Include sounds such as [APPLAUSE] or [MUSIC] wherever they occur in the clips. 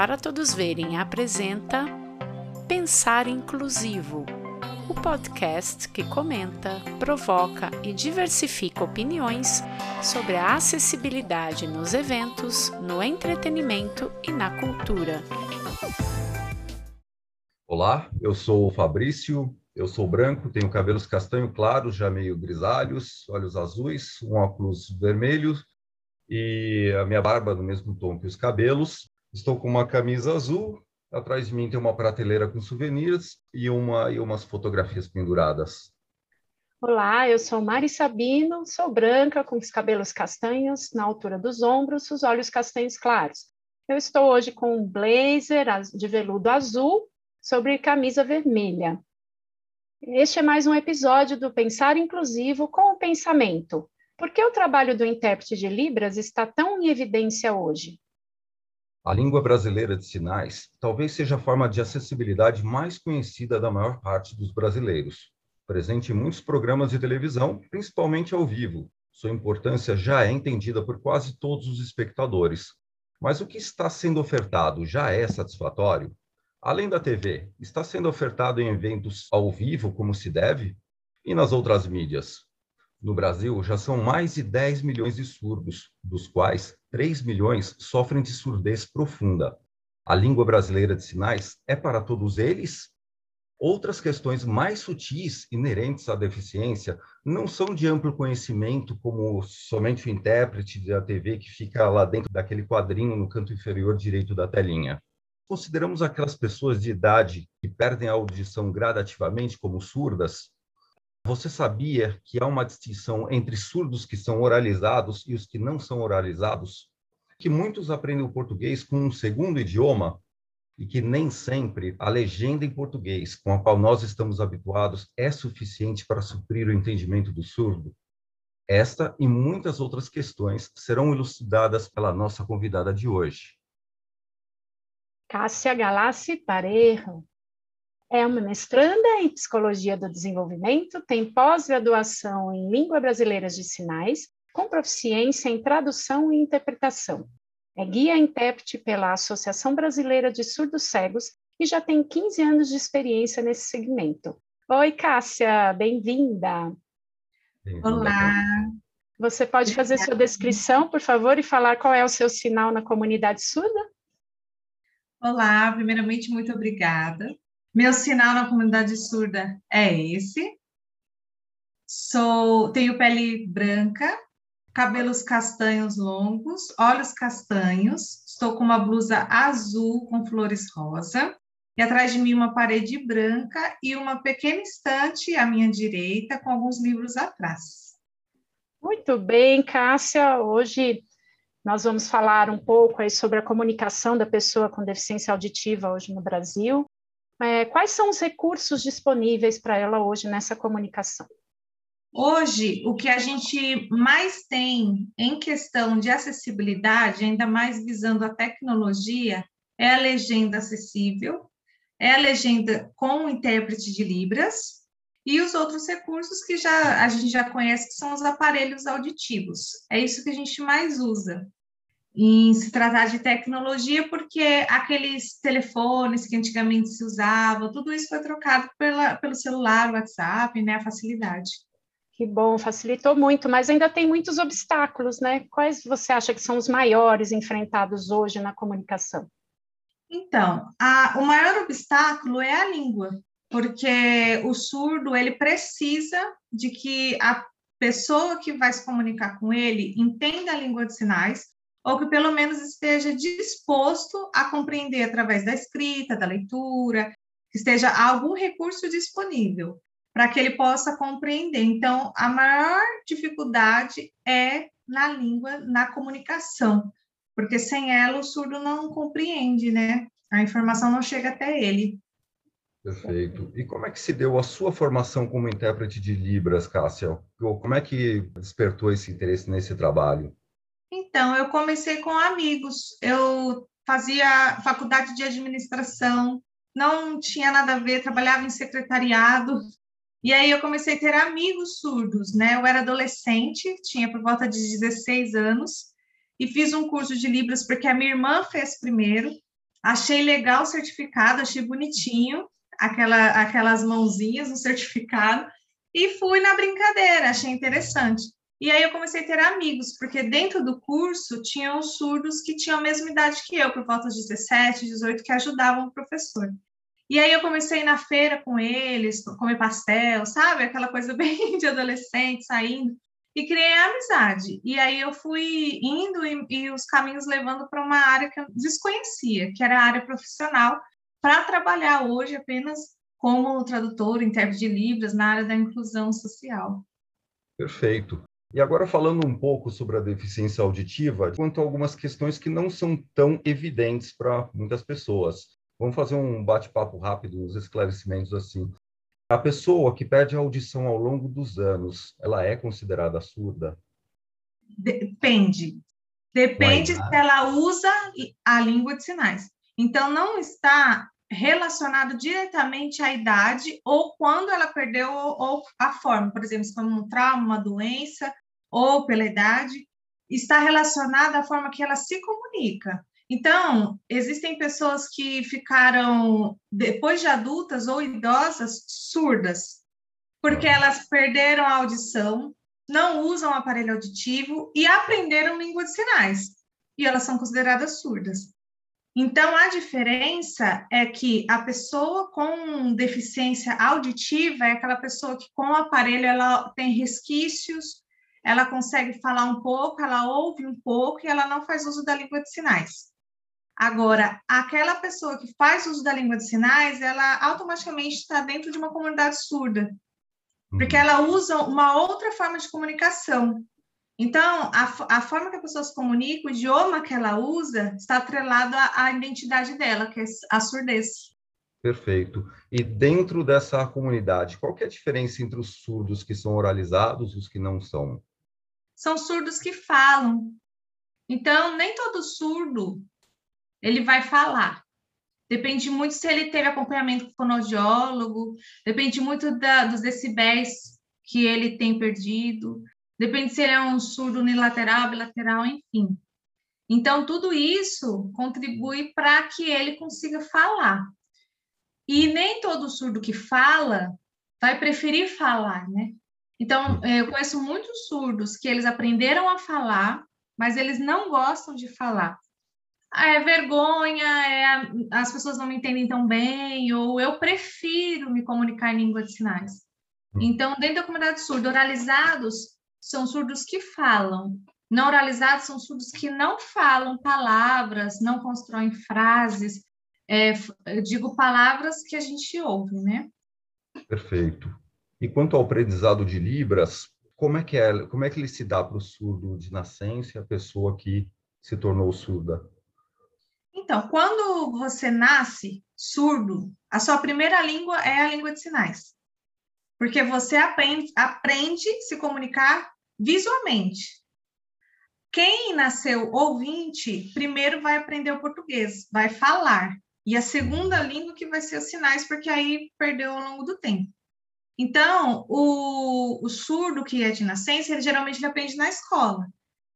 para Todos Verem apresenta Pensar Inclusivo, o podcast que comenta, provoca e diversifica opiniões sobre a acessibilidade nos eventos, no entretenimento e na cultura. Olá, eu sou o Fabrício, eu sou branco, tenho cabelos castanho claros, já meio grisalhos, olhos azuis, um óculos vermelho e a minha barba no mesmo tom que os cabelos. Estou com uma camisa azul, atrás de mim tem uma prateleira com souvenirs e, uma, e umas fotografias penduradas. Olá, eu sou Mari Sabino, sou branca, com os cabelos castanhos na altura dos ombros, os olhos castanhos claros. Eu estou hoje com um blazer de veludo azul sobre camisa vermelha. Este é mais um episódio do Pensar Inclusivo com o Pensamento. Por que o trabalho do intérprete de Libras está tão em evidência hoje? A língua brasileira de sinais talvez seja a forma de acessibilidade mais conhecida da maior parte dos brasileiros. Presente em muitos programas de televisão, principalmente ao vivo, sua importância já é entendida por quase todos os espectadores. Mas o que está sendo ofertado já é satisfatório? Além da TV, está sendo ofertado em eventos ao vivo como se deve? E nas outras mídias? No Brasil, já são mais de 10 milhões de surdos, dos quais 3 milhões sofrem de surdez profunda. A língua brasileira de sinais é para todos eles? Outras questões mais sutis inerentes à deficiência não são de amplo conhecimento, como somente o intérprete da TV que fica lá dentro daquele quadrinho no canto inferior direito da telinha. Consideramos aquelas pessoas de idade que perdem a audição gradativamente como surdas, você sabia que há uma distinção entre surdos que são oralizados e os que não são oralizados? Que muitos aprendem o português com um segundo idioma e que nem sempre a legenda em português com a qual nós estamos habituados é suficiente para suprir o entendimento do surdo? Esta e muitas outras questões serão elucidadas pela nossa convidada de hoje. Cássia Galassi Parejo, é uma mestranda em Psicologia do Desenvolvimento, tem pós-graduação em Língua Brasileira de Sinais, com proficiência em tradução e interpretação. É guia intérprete pela Associação Brasileira de Surdos Cegos e já tem 15 anos de experiência nesse segmento. Oi, Cássia, bem-vinda. Olá. Você pode fazer sua descrição, por favor, e falar qual é o seu sinal na comunidade surda? Olá, primeiramente, muito obrigada. Meu sinal na comunidade surda é esse. Sou, tenho pele branca, cabelos castanhos longos, olhos castanhos, estou com uma blusa azul com flores rosa, e atrás de mim uma parede branca e uma pequena estante à minha direita com alguns livros atrás. Muito bem, Cássia. Hoje nós vamos falar um pouco aí sobre a comunicação da pessoa com deficiência auditiva hoje no Brasil. É, quais são os recursos disponíveis para ela hoje nessa comunicação? Hoje, o que a gente mais tem em questão de acessibilidade, ainda mais visando a tecnologia, é a legenda acessível, é a legenda com intérprete de Libras e os outros recursos que já a gente já conhece, que são os aparelhos auditivos. É isso que a gente mais usa em se tratar de tecnologia, porque aqueles telefones que antigamente se usavam, tudo isso foi trocado pela, pelo celular, WhatsApp, né, a facilidade. Que bom, facilitou muito, mas ainda tem muitos obstáculos, né? Quais você acha que são os maiores enfrentados hoje na comunicação? Então, a, o maior obstáculo é a língua, porque o surdo ele precisa de que a pessoa que vai se comunicar com ele entenda a língua de sinais ou que pelo menos esteja disposto a compreender através da escrita, da leitura, que esteja algum recurso disponível para que ele possa compreender. Então, a maior dificuldade é na língua, na comunicação, porque sem ela o surdo não compreende, né? A informação não chega até ele. Perfeito. E como é que se deu a sua formação como intérprete de Libras, Cássia? Como é que despertou esse interesse nesse trabalho? Então, eu comecei com amigos. Eu fazia faculdade de administração, não tinha nada a ver, trabalhava em secretariado. E aí eu comecei a ter amigos surdos, né? Eu era adolescente, tinha por volta de 16 anos, e fiz um curso de Libras porque a minha irmã fez primeiro. Achei legal o certificado, achei bonitinho aquela, aquelas mãozinhas no certificado e fui na brincadeira, achei interessante. E aí eu comecei a ter amigos, porque dentro do curso tinham surdos que tinham a mesma idade que eu, por volta de 17, 18, que ajudavam o professor. E aí eu comecei na feira com eles, comer pastel, sabe? Aquela coisa [LAUGHS] bem de adolescente, saindo. E criei a amizade. E aí eu fui indo e, e os caminhos levando para uma área que eu desconhecia, que era a área profissional, para trabalhar hoje apenas como tradutor, intérprete de Libras na área da inclusão social. Perfeito. E agora falando um pouco sobre a deficiência auditiva, quanto a algumas questões que não são tão evidentes para muitas pessoas. Vamos fazer um bate-papo rápido, uns esclarecimentos assim. A pessoa que perde a audição ao longo dos anos, ela é considerada surda? Depende. Depende se ela usa a língua de sinais. Então, não está relacionado diretamente à idade ou quando ela perdeu ou a forma, por exemplo, como um trauma, uma doença ou pela idade, está relacionada à forma que ela se comunica. Então, existem pessoas que ficaram, depois de adultas ou idosas, surdas, porque elas perderam a audição, não usam aparelho auditivo e aprenderam língua de sinais, e elas são consideradas surdas. Então, a diferença é que a pessoa com deficiência auditiva é aquela pessoa que, com o aparelho, ela tem resquícios, ela consegue falar um pouco, ela ouve um pouco e ela não faz uso da língua de sinais. Agora, aquela pessoa que faz uso da língua de sinais, ela automaticamente está dentro de uma comunidade surda, porque uhum. ela usa uma outra forma de comunicação. Então, a, a, forma que a pessoa se comunica, o idioma que ela usa, está atrelado à, à identidade dela, que é a surdez. Perfeito. E dentro dessa comunidade, qual é a diferença entre os surdos que são oralizados e os que não são? São surdos que falam. Então, nem todo surdo ele vai falar. Depende muito se ele teve acompanhamento com fonoaudiólogo, depende muito da, dos decibéis que ele tem perdido, depende se ele é um surdo unilateral, bilateral, enfim. Então, tudo isso contribui para que ele consiga falar. E nem todo surdo que fala vai preferir falar, né? Então, eu conheço muitos surdos que eles aprenderam a falar, mas eles não gostam de falar é vergonha, é, as pessoas não me entendem tão bem, ou eu prefiro me comunicar em língua de sinais. Hum. Então, dentro da comunidade surda, oralizados são surdos que falam, não oralizados são surdos que não falam palavras, não constroem frases, é, digo palavras que a gente ouve, né? Perfeito. E quanto ao aprendizado de Libras, como é que é, como é que ele se dá para o surdo de nascença, a pessoa que se tornou surda? Então, quando você nasce surdo, a sua primeira língua é a língua de sinais. Porque você aprende, aprende se comunicar visualmente. Quem nasceu ouvinte, primeiro vai aprender o português, vai falar. E a segunda língua que vai ser os sinais, porque aí perdeu ao longo do tempo. Então, o, o surdo que é de nascença, ele geralmente ele aprende na escola.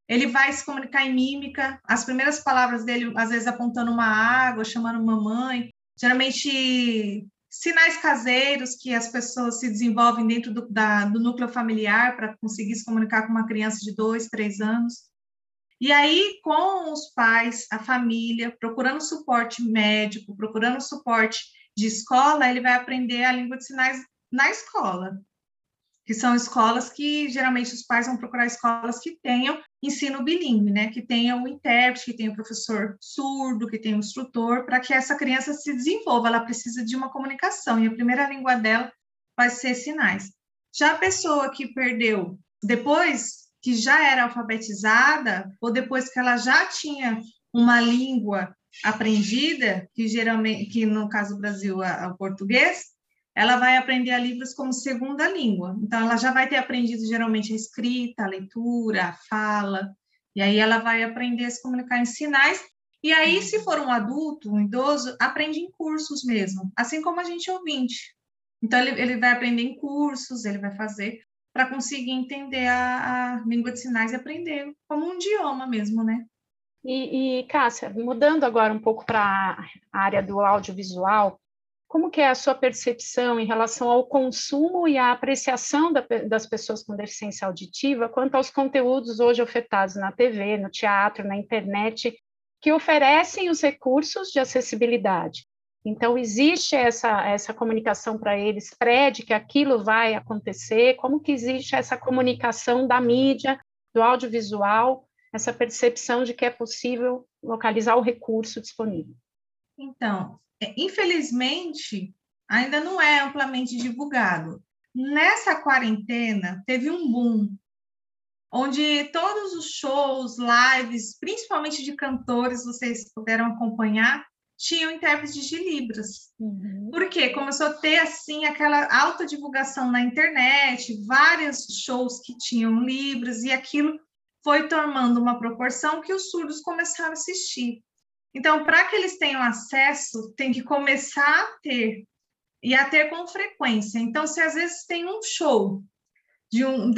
Ele vai se comunicar em mímica, as primeiras palavras dele, às vezes apontando uma água, chamando mamãe, geralmente sinais caseiros que as pessoas se desenvolvem dentro do, da, do núcleo familiar para conseguir se comunicar com uma criança de dois, três anos. E aí, com os pais, a família, procurando suporte médico, procurando suporte de escola, ele vai aprender a língua de sinais na escola que são escolas que geralmente os pais vão procurar escolas que tenham ensino bilíngue, né? Que tenha o intérprete, que tenha o professor surdo, que tenha o instrutor, para que essa criança se desenvolva. Ela precisa de uma comunicação e a primeira língua dela vai ser sinais. Já a pessoa que perdeu depois que já era alfabetizada ou depois que ela já tinha uma língua aprendida, que geralmente, que no caso do Brasil é o português, ela vai aprender a Libras como segunda língua. Então, ela já vai ter aprendido geralmente a escrita, a leitura, a fala, e aí ela vai aprender a se comunicar em sinais. E aí, se for um adulto, um idoso, aprende em cursos mesmo, assim como a gente ouvinte. Então, ele, ele vai aprender em cursos, ele vai fazer para conseguir entender a, a língua de sinais e aprender como um idioma mesmo, né? E, e Cássia, mudando agora um pouco para a área do audiovisual, como que é a sua percepção em relação ao consumo e à apreciação da, das pessoas com deficiência auditiva quanto aos conteúdos hoje ofertados na TV, no teatro, na internet, que oferecem os recursos de acessibilidade? Então, existe essa, essa comunicação para eles pré de que aquilo vai acontecer? Como que existe essa comunicação da mídia, do audiovisual, essa percepção de que é possível localizar o recurso disponível? Então, infelizmente, ainda não é amplamente divulgado. Nessa quarentena, teve um boom, onde todos os shows, lives, principalmente de cantores, vocês puderam acompanhar, tinham intérpretes de Libras. Uhum. Porque começou a ter, assim, aquela alta divulgação na internet, vários shows que tinham Libras, e aquilo foi tomando uma proporção que os surdos começaram a assistir. Então, para que eles tenham acesso, tem que começar a ter e a ter com frequência. Então, se às vezes tem um show de um,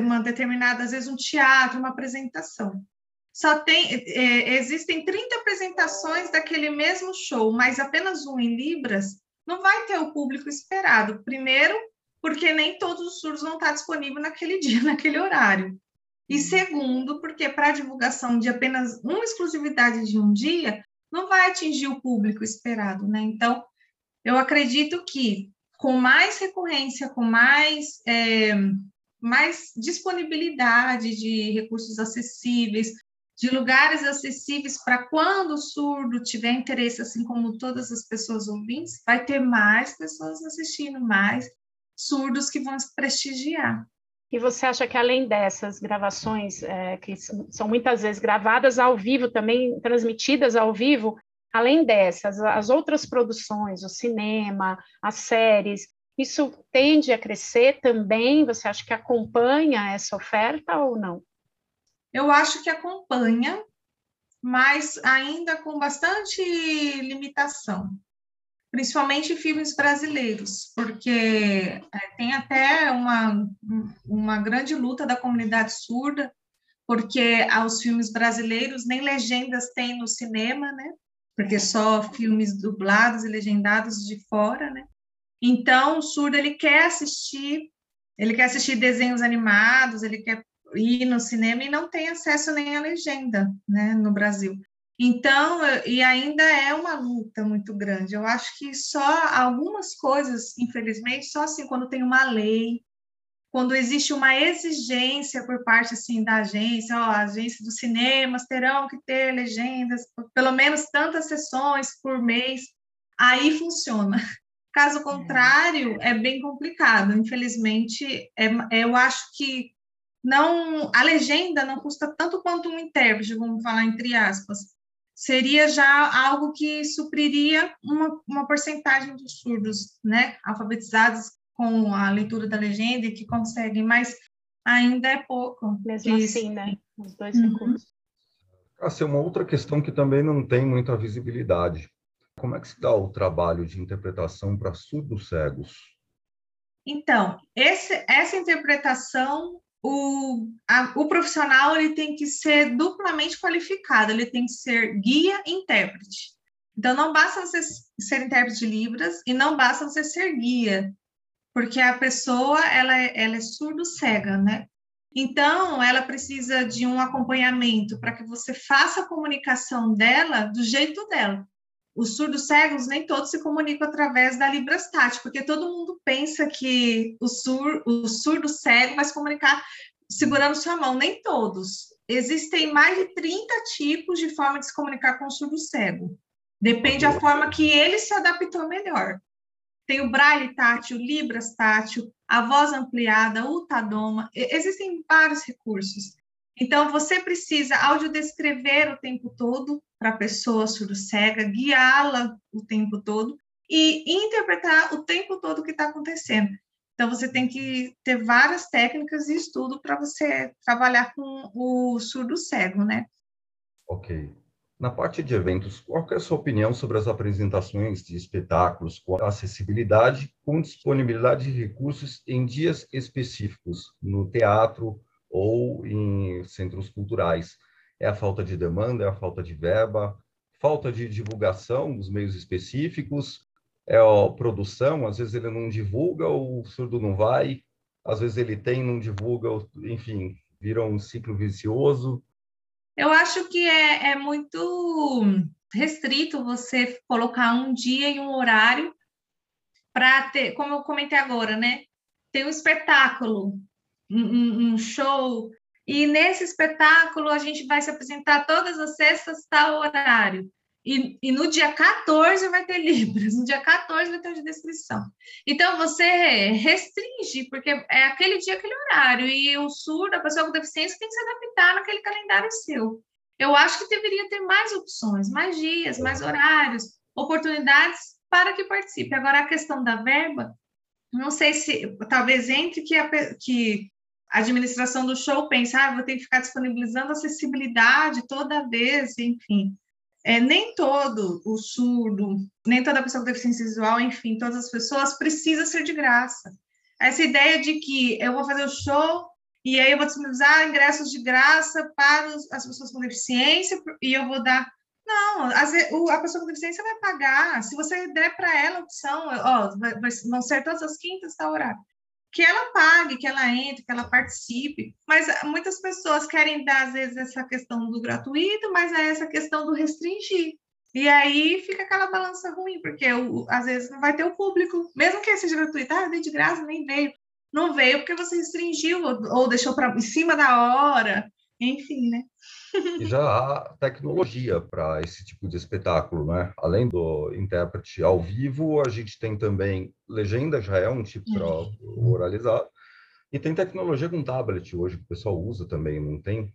uma determinada, às vezes um teatro, uma apresentação, só tem é, existem 30 apresentações daquele mesmo show, mas apenas um em libras, não vai ter o público esperado. Primeiro, porque nem todos os surdos vão estar disponíveis naquele [LAUGHS] dia, naquele horário. E segundo, porque para a divulgação de apenas uma exclusividade de um dia, não vai atingir o público esperado, né? Então, eu acredito que com mais recorrência, com mais, é, mais disponibilidade de recursos acessíveis, de lugares acessíveis para quando o surdo tiver interesse, assim como todas as pessoas ouvintes, vai ter mais pessoas assistindo, mais surdos que vão prestigiar. E você acha que além dessas gravações, é, que são muitas vezes gravadas ao vivo, também transmitidas ao vivo, além dessas, as outras produções, o cinema, as séries, isso tende a crescer também? Você acha que acompanha essa oferta ou não? Eu acho que acompanha, mas ainda com bastante limitação principalmente filmes brasileiros, porque é, tem até uma, uma grande luta da comunidade surda, porque aos filmes brasileiros nem legendas tem no cinema, né? Porque só filmes dublados e legendados de fora, né? Então, o surdo ele quer assistir, ele quer assistir desenhos animados, ele quer ir no cinema e não tem acesso nem à legenda, né, no Brasil. Então, e ainda é uma luta muito grande. Eu acho que só algumas coisas, infelizmente, só assim quando tem uma lei, quando existe uma exigência por parte assim da agência, ó, a agência dos cinemas terão que ter legendas, pelo menos tantas sessões por mês, aí funciona. Caso contrário, é, é bem complicado. Infelizmente, é, eu acho que não a legenda não custa tanto quanto um intérprete, vamos falar entre aspas seria já algo que supriria uma, uma porcentagem dos surdos, né, alfabetizados com a leitura da legenda e que conseguem, mas ainda é pouco. Mesmo assim, né, os dois uhum. recursos. Essa é uma outra questão que também não tem muita visibilidade. Como é que se dá o trabalho de interpretação para surdos cegos? Então, esse, essa interpretação o, a, o profissional ele tem que ser duplamente qualificado, ele tem que ser guia e intérprete. Então, não basta você ser intérprete de Libras e não basta você ser guia, porque a pessoa ela, é, ela é surdo-cega, né? Então, ela precisa de um acompanhamento para que você faça a comunicação dela do jeito dela. Os surdos cegos nem todos se comunicam através da Librastat, porque todo mundo pensa que o, sur, o surdo cego vai se comunicar segurando sua mão. Nem todos. Existem mais de 30 tipos de forma de se comunicar com o surdo cego. Depende da forma que ele se adaptou melhor. Tem o braille tátil, libras tátil, a voz ampliada, o tadoma. Existem vários recursos. Então, você precisa audiodescrever o tempo todo para a pessoa surdo-cega, guiá-la o tempo todo e interpretar o tempo todo o que está acontecendo. Então, você tem que ter várias técnicas e estudo para você trabalhar com o surdo-cego, né? Ok. Na parte de eventos, qual é a sua opinião sobre as apresentações de espetáculos com acessibilidade, com disponibilidade de recursos em dias específicos, no teatro ou em centros culturais? É a falta de demanda, é a falta de verba, falta de divulgação dos meios específicos, é a produção, às vezes ele não divulga, o surdo não vai, às vezes ele tem, não divulga, enfim, vira um ciclo vicioso. Eu acho que é, é muito restrito você colocar um dia e um horário para ter, como eu comentei agora, né? Tem um espetáculo, um, um, show, e nesse espetáculo a gente vai se apresentar todas as sextas, tal horário. E, e, no dia 14 vai ter Libras, no dia 14 vai ter de descrição. Então, você restringe, porque é aquele dia, aquele horário, e o surdo, a pessoa com deficiência, tem que se adaptar naquele calendário seu. Eu acho que deveria ter mais opções, mais dias, mais horários, oportunidades para que participe. Agora, a questão da verba, não sei se talvez entre que a, que administração do show pense, ah, vou ter que ficar disponibilizando acessibilidade toda vez, enfim. É, nem todo o surdo, nem toda pessoa com deficiência visual, enfim, todas as pessoas precisa ser de graça. Essa ideia de que eu vou fazer o show e aí eu vou disponibilizar ingressos de graça para as pessoas com deficiência e eu vou dar não, a pessoa com deficiência vai pagar. Se você der para ela a opção, ó, vão ser todas as quintas, tá horário. Que ela pague, que ela entre, que ela participe. Mas muitas pessoas querem dar, às vezes, essa questão do gratuito, mas é essa questão do restringir. E aí fica aquela balança ruim, porque às vezes não vai ter o público, mesmo que seja gratuito, ah, dei de graça, nem veio. Não veio porque você restringiu ou, ou deixou para em cima da hora, enfim, né? E já há tecnologia para esse tipo de espetáculo, né? Além do intérprete ao vivo, a gente tem também legenda, já é um tipo para oralizar. E tem tecnologia com tablet hoje, que o pessoal usa também, não tem?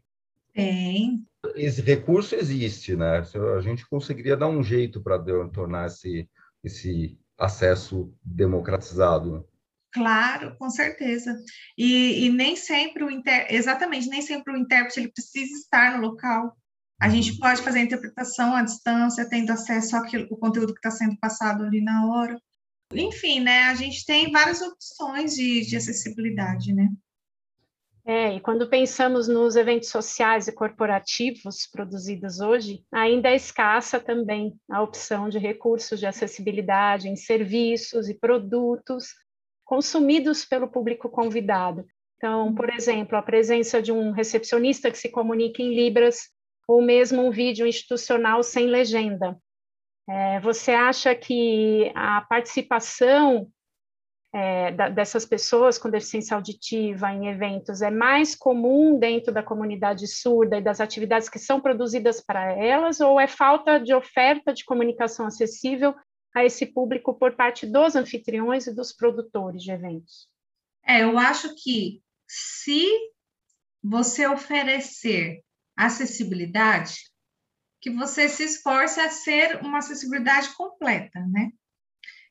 Tem. Esse recurso existe, né? A gente conseguiria dar um jeito para tornar esse, esse acesso democratizado. Claro, com certeza. E, e nem sempre o inter... exatamente, nem sempre o intérprete ele precisa estar no local. A gente uhum. pode fazer a interpretação à distância, tendo acesso ao conteúdo que está sendo passado ali na hora. Enfim, né? A gente tem várias opções de, de acessibilidade, né? É, e quando pensamos nos eventos sociais e corporativos produzidos hoje, ainda é escassa também a opção de recursos de acessibilidade em serviços e produtos consumidos pelo público convidado. Então, por exemplo, a presença de um recepcionista que se comunica em Libras, ou mesmo um vídeo institucional sem legenda. É, você acha que a participação é, da, dessas pessoas com deficiência auditiva em eventos é mais comum dentro da comunidade surda e das atividades que são produzidas para elas, ou é falta de oferta de comunicação acessível a esse público por parte dos anfitriões e dos produtores de eventos? É, eu acho que se você oferecer acessibilidade, que você se esforce a ser uma acessibilidade completa, né?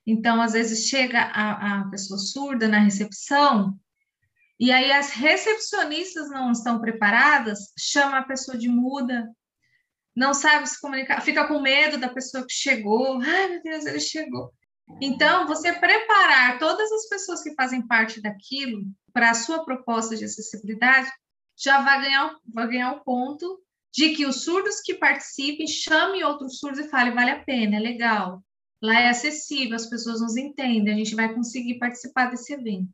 Então, às vezes chega a, a pessoa surda na recepção e aí as recepcionistas não estão preparadas, chama a pessoa de muda, não sabe se comunicar, fica com medo da pessoa que chegou. Ai, meu Deus, ele chegou. Então, você preparar todas as pessoas que fazem parte daquilo para a sua proposta de acessibilidade, já vai ganhar, vai ganhar o ponto de que os surdos que participem chamem outros surdos e falem, vale a pena, é legal. Lá é acessível, as pessoas nos entendem, a gente vai conseguir participar desse evento.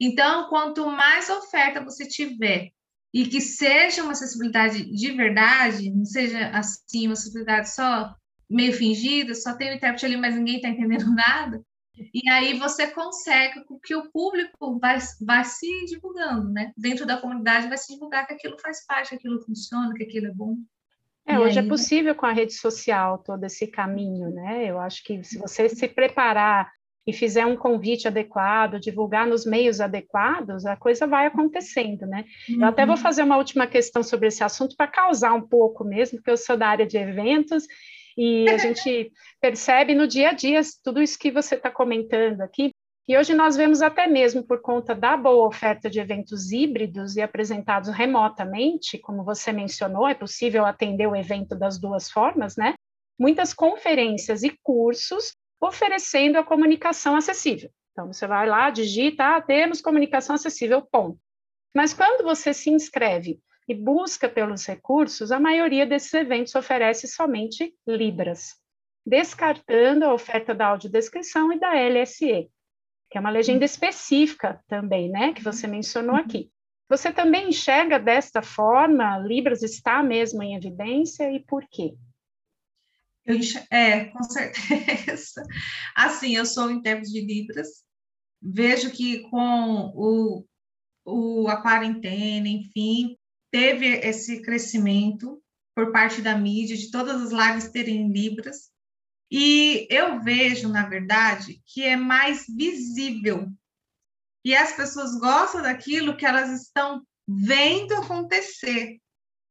Então, quanto mais oferta você tiver e que seja uma acessibilidade de verdade, não seja assim, uma acessibilidade só meio fingida, só tem o intérprete ali, mas ninguém está entendendo [LAUGHS] nada. E aí você consegue que o público vai, vai se divulgando, né? Dentro da comunidade vai se divulgar que aquilo faz parte, que aquilo funciona, que aquilo é bom. É, hoje é aí... é possível com a rede social todo esse caminho, né? Eu acho que se você se preparar e fizer um convite adequado, divulgar nos meios adequados, a coisa vai acontecendo, né? Uhum. Eu até vou uhum. fazer uma última questão sobre esse assunto para causar um pouco mesmo, porque eu sou da área de eventos e a [LAUGHS] gente percebe no dia a dia tudo isso que você está comentando aqui. E hoje nós vemos até mesmo por conta da boa oferta de eventos híbridos e apresentados remotamente, como você mencionou, é possível atender o evento das duas formas, né? Muitas conferências e cursos oferecendo a comunicação acessível. Então, você vai lá, digita, ah, temos comunicação acessível, ponto. Mas quando você se inscreve e busca pelos recursos, a maioria desses eventos oferece somente Libras, descartando a oferta da audiodescrição e da LSE, que é uma legenda específica também, né, que você mencionou aqui. Você também enxerga desta forma, Libras está mesmo em evidência e por quê? Eu é, com certeza. [LAUGHS] Assim, eu sou intérprete de Libras, vejo que com o, o, a quarentena, enfim, teve esse crescimento por parte da mídia, de todas as lives terem Libras, e eu vejo, na verdade, que é mais visível. E as pessoas gostam daquilo que elas estão vendo acontecer.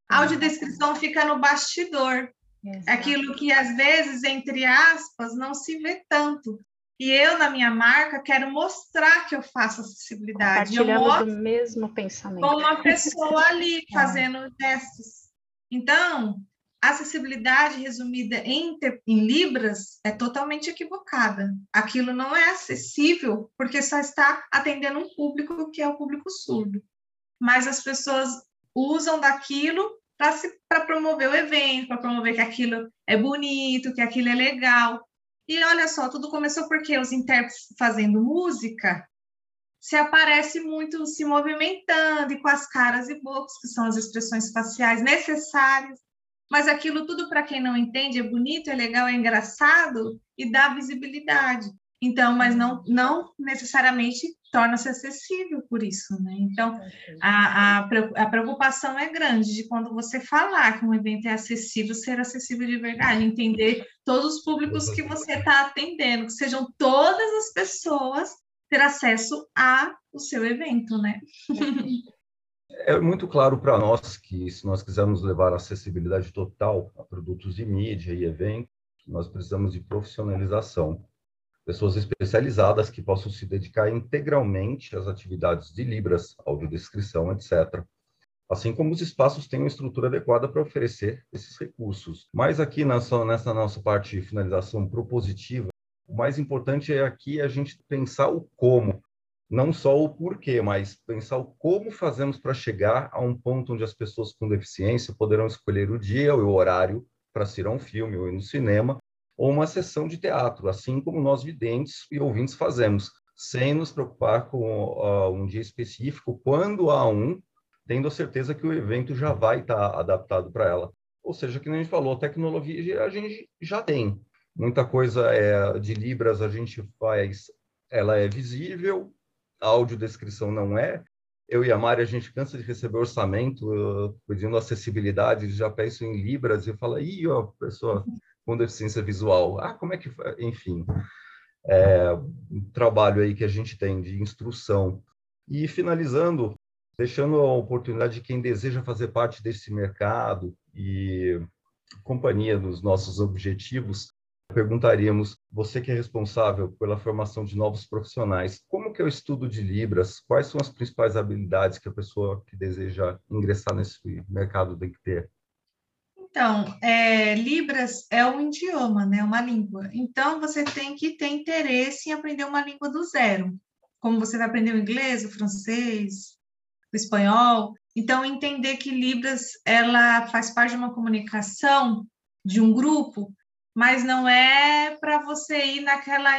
A audiodescrição fica no bastidor. Exato. Aquilo que às vezes, entre aspas, não se vê tanto. E eu, na minha marca, quero mostrar que eu faço acessibilidade. Eu mostro do mesmo pensamento. Com uma pessoa ali [LAUGHS] é. fazendo gestos. Então, acessibilidade resumida em, em, libras é totalmente equivocada. Aquilo não é acessível porque só está atendendo um público que é o público surdo. Mas as pessoas usam daquilo para promover o evento, para promover que aquilo é bonito, que aquilo é legal. E olha só, tudo começou porque os intérpretes fazendo música se aparece muito se movimentando e com as caras e bocas, que são as expressões faciais necessárias. Mas aquilo tudo, para quem não entende, é bonito, é legal, é engraçado e dá visibilidade. Então, mas não, não necessariamente torna-se acessível por isso, né? Então, a, a, a, preocupação é grande de quando você falar que um evento é acessível, ser acessível de verdade, entender todos os públicos que você está atendendo, que sejam todas as pessoas ter acesso ao seu evento, né? [LAUGHS] É muito claro para nós que, se nós quisermos levar acessibilidade total a produtos de mídia e eventos, nós precisamos de profissionalização pessoas especializadas que possam se dedicar integralmente às atividades de Libras, audiodescrição, etc. Assim como os espaços têm uma estrutura adequada para oferecer esses recursos. Mas aqui nessa, nessa nossa parte de finalização propositiva, o mais importante é aqui a gente pensar o como, não só o porquê, mas pensar o como fazemos para chegar a um ponto onde as pessoas com deficiência poderão escolher o dia ou o horário para assistir a um filme ou ir no cinema, ou uma sessão de teatro, assim como nós videntes e ouvintes fazemos, sem nos preocupar com uh, um dia específico, quando há um, tendo a certeza que o evento já vai estar tá adaptado para ela. Ou seja, que a gente falou, tecnologia a gente já tem. Muita coisa é, de Libras a gente faz, ela é visível, a audiodescrição não é. Eu e a Mari, a gente cansa de receber orçamento uh, pedindo acessibilidade, já peço em Libras e fala, ih, ó, pessoa, com deficiência visual. Ah, como é que, enfim, é, um trabalho aí que a gente tem de instrução. E finalizando, deixando a oportunidade de quem deseja fazer parte desse mercado e companhia dos nossos objetivos, perguntaríamos, você que é responsável pela formação de novos profissionais, como que é o estudo de Libras? Quais são as principais habilidades que a pessoa que deseja ingressar nesse mercado tem que ter? Então, é, Libras é um idioma, né, uma língua. Então, você tem que ter interesse em aprender uma língua do zero. Como você vai aprender o inglês, o francês, o espanhol. Então, entender que Libras ela faz parte de uma comunicação de um grupo, mas não é para você ir naquela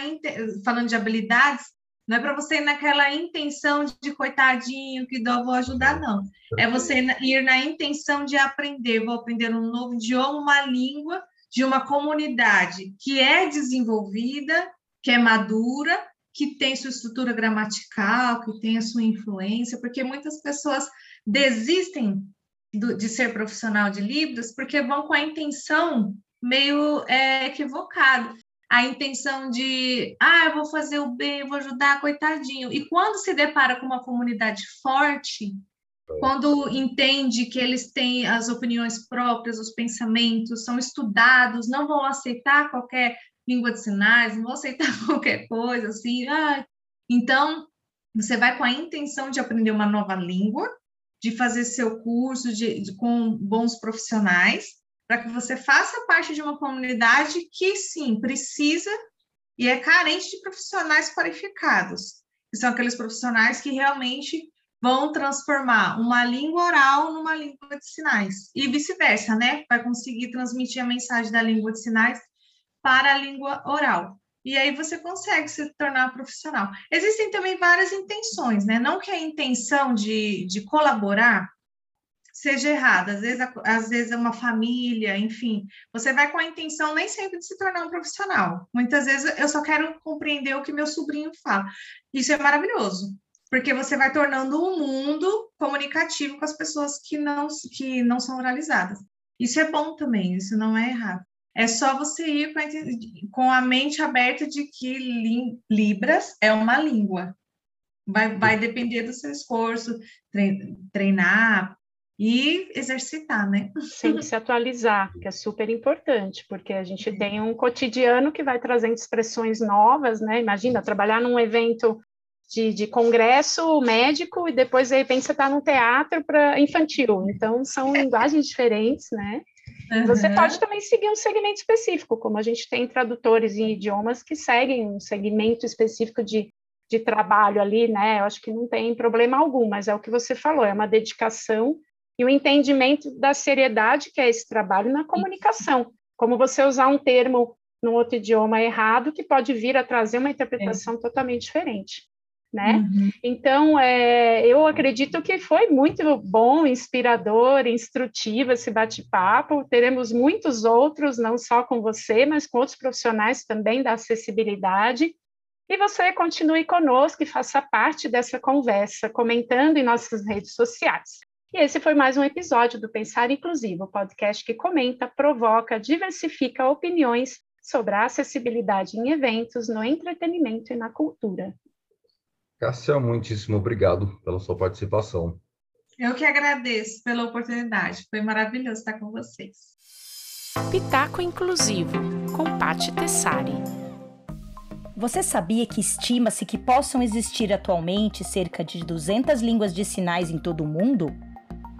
falando de habilidades, não é para você ir naquela intenção de coitadinho, que dó, vou ajudar, não. É você ir na intenção de aprender, vou aprender um novo idioma, uma língua de uma comunidade que é desenvolvida, que é madura, que tem sua estrutura gramatical, que tem a sua influência, porque muitas pessoas desistem do, de ser profissional de Libras porque vão com a intenção meio é, equivocada a intenção de, ah, eu vou fazer o bem, eu vou ajudar, coitadinho. E quando se depara com uma comunidade forte, quando entende que eles têm as opiniões próprias, os pensamentos, são estudados, não vão aceitar qualquer língua de sinais, não vão aceitar [LAUGHS] qualquer coisa, assim, ah. Então, você vai com a intenção de aprender uma nova língua, de fazer seu curso de, de com bons profissionais, para que você faça parte de uma comunidade que, sim, precisa e é carente de profissionais qualificados, que são aqueles profissionais que realmente vão transformar uma língua oral numa língua de sinais e vice-versa, né? Vai conseguir transmitir a mensagem da língua de sinais para a língua oral. E aí você consegue se tornar profissional. Existem também várias intenções, né? Não que a intenção de, de colaborar seja errada. Às vezes, às vezes é uma família, enfim. Você vai com a intenção nem sempre de se tornar um profissional. Muitas vezes eu só quero compreender o que meu sobrinho fala. Isso é maravilhoso, porque você vai tornando um mundo comunicativo com as pessoas que não, que não são oralizadas. Isso é bom também, isso não é errado. É só você ir com a, mente aberta de que Libras é uma língua. Vai, vai depender do seu esforço, treinar, e exercitar, né? Sempre se atualizar, que é super importante, porque a gente tem um cotidiano que vai trazendo expressões novas, né? Imagina trabalhar num evento de, de congresso médico e depois, de repente, você está num teatro para infantil. Então, são [LAUGHS] linguagens diferentes, né? Uhum. Você pode também seguir um segmento específico, como a gente tem tradutores em idiomas que seguem um segmento específico de, de trabalho ali, né? Eu acho que não tem problema algum, mas é o que você falou, é uma dedicação e o entendimento da seriedade que é esse trabalho na comunicação. Como você usar um termo num outro idioma errado que pode vir a trazer uma interpretação é. totalmente diferente. Né? Uhum. Então, é, eu acredito que foi muito bom, inspirador, instrutivo esse bate-papo. Teremos muitos outros, não só com você, mas com outros profissionais também da acessibilidade. E você continue conosco e faça parte dessa conversa, comentando em nossas redes sociais. E esse foi mais um episódio do Pensar Inclusivo, podcast que comenta, provoca, diversifica opiniões sobre a acessibilidade em eventos, no entretenimento e na cultura. Cássia, muitíssimo obrigado pela sua participação. Eu que agradeço pela oportunidade, foi maravilhoso estar com vocês. Pitaco Inclusivo, com Pati Tessari. Você sabia que estima-se que possam existir atualmente cerca de 200 línguas de sinais em todo o mundo?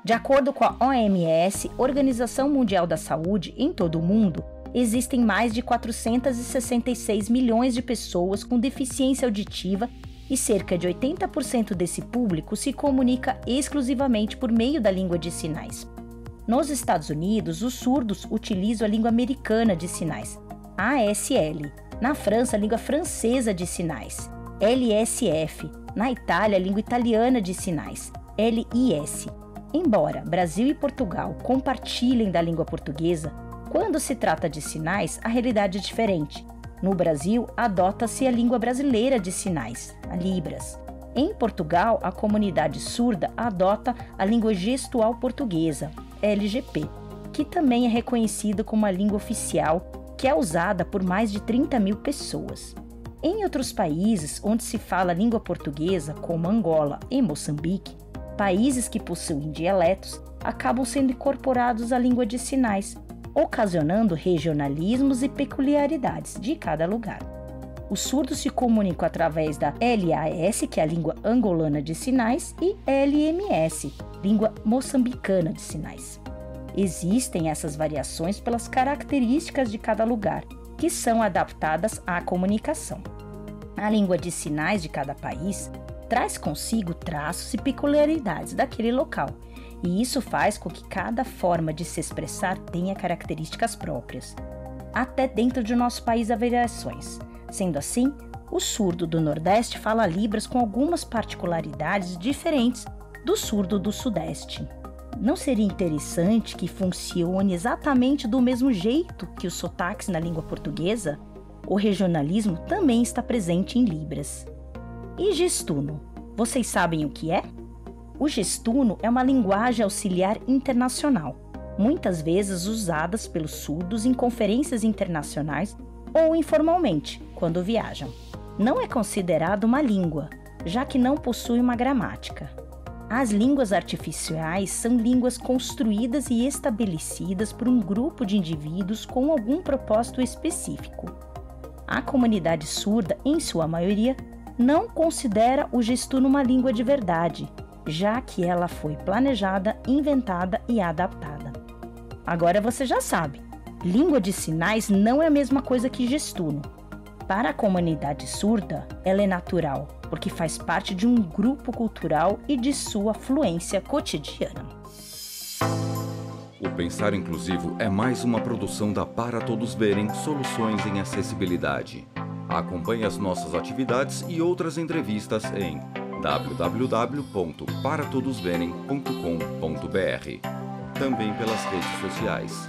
De acordo com a OMS, Organização Mundial da Saúde, em todo o mundo, existem mais de 466 milhões de pessoas com deficiência auditiva e cerca de 80% desse público se comunica exclusivamente por meio da língua de sinais. Nos Estados Unidos, os surdos utilizam a língua americana de sinais, ASL. Na França, a língua francesa de sinais, LSF. Na Itália, a língua italiana de sinais, LIS. Embora Brasil e Portugal compartilhem da língua portuguesa, quando se trata de sinais, a realidade é diferente. No Brasil, adota-se a língua brasileira de sinais, a Libras. Em Portugal, a comunidade surda adota a língua gestual portuguesa, LGP, que também é reconhecida como a língua oficial, que é usada por mais de 30 mil pessoas. Em outros países onde se fala língua portuguesa, como Angola e Moçambique, países que possuem dialetos acabam sendo incorporados à língua de sinais, ocasionando regionalismos e peculiaridades de cada lugar. Os surdos se comunicam através da LAS, que é a língua angolana de sinais, e LMS, língua moçambicana de sinais. Existem essas variações pelas características de cada lugar, que são adaptadas à comunicação. A língua de sinais de cada país traz consigo traços e peculiaridades daquele local, e isso faz com que cada forma de se expressar tenha características próprias. Até dentro de nosso país há variações. Sendo assim, o surdo do Nordeste fala Libras com algumas particularidades diferentes do surdo do Sudeste. Não seria interessante que funcione exatamente do mesmo jeito que os sotaques na língua portuguesa? O regionalismo também está presente em Libras. E gestuno? Vocês sabem o que é? O gestuno é uma linguagem auxiliar internacional, muitas vezes usadas pelos surdos em conferências internacionais ou informalmente, quando viajam. Não é considerado uma língua, já que não possui uma gramática. As línguas artificiais são línguas construídas e estabelecidas por um grupo de indivíduos com algum propósito específico. A comunidade surda, em sua maioria, não considera o gestuno uma língua de verdade, já que ela foi planejada, inventada e adaptada. Agora você já sabe, língua de sinais não é a mesma coisa que gestuno. Para a comunidade surda, ela é natural, porque faz parte de um grupo cultural e de sua fluência cotidiana. O Pensar Inclusivo é mais uma produção da Para Todos Verem Soluções em Acessibilidade. Acompanhe as nossas atividades e outras entrevistas em www.paratodosverem.com.br. Também pelas redes sociais.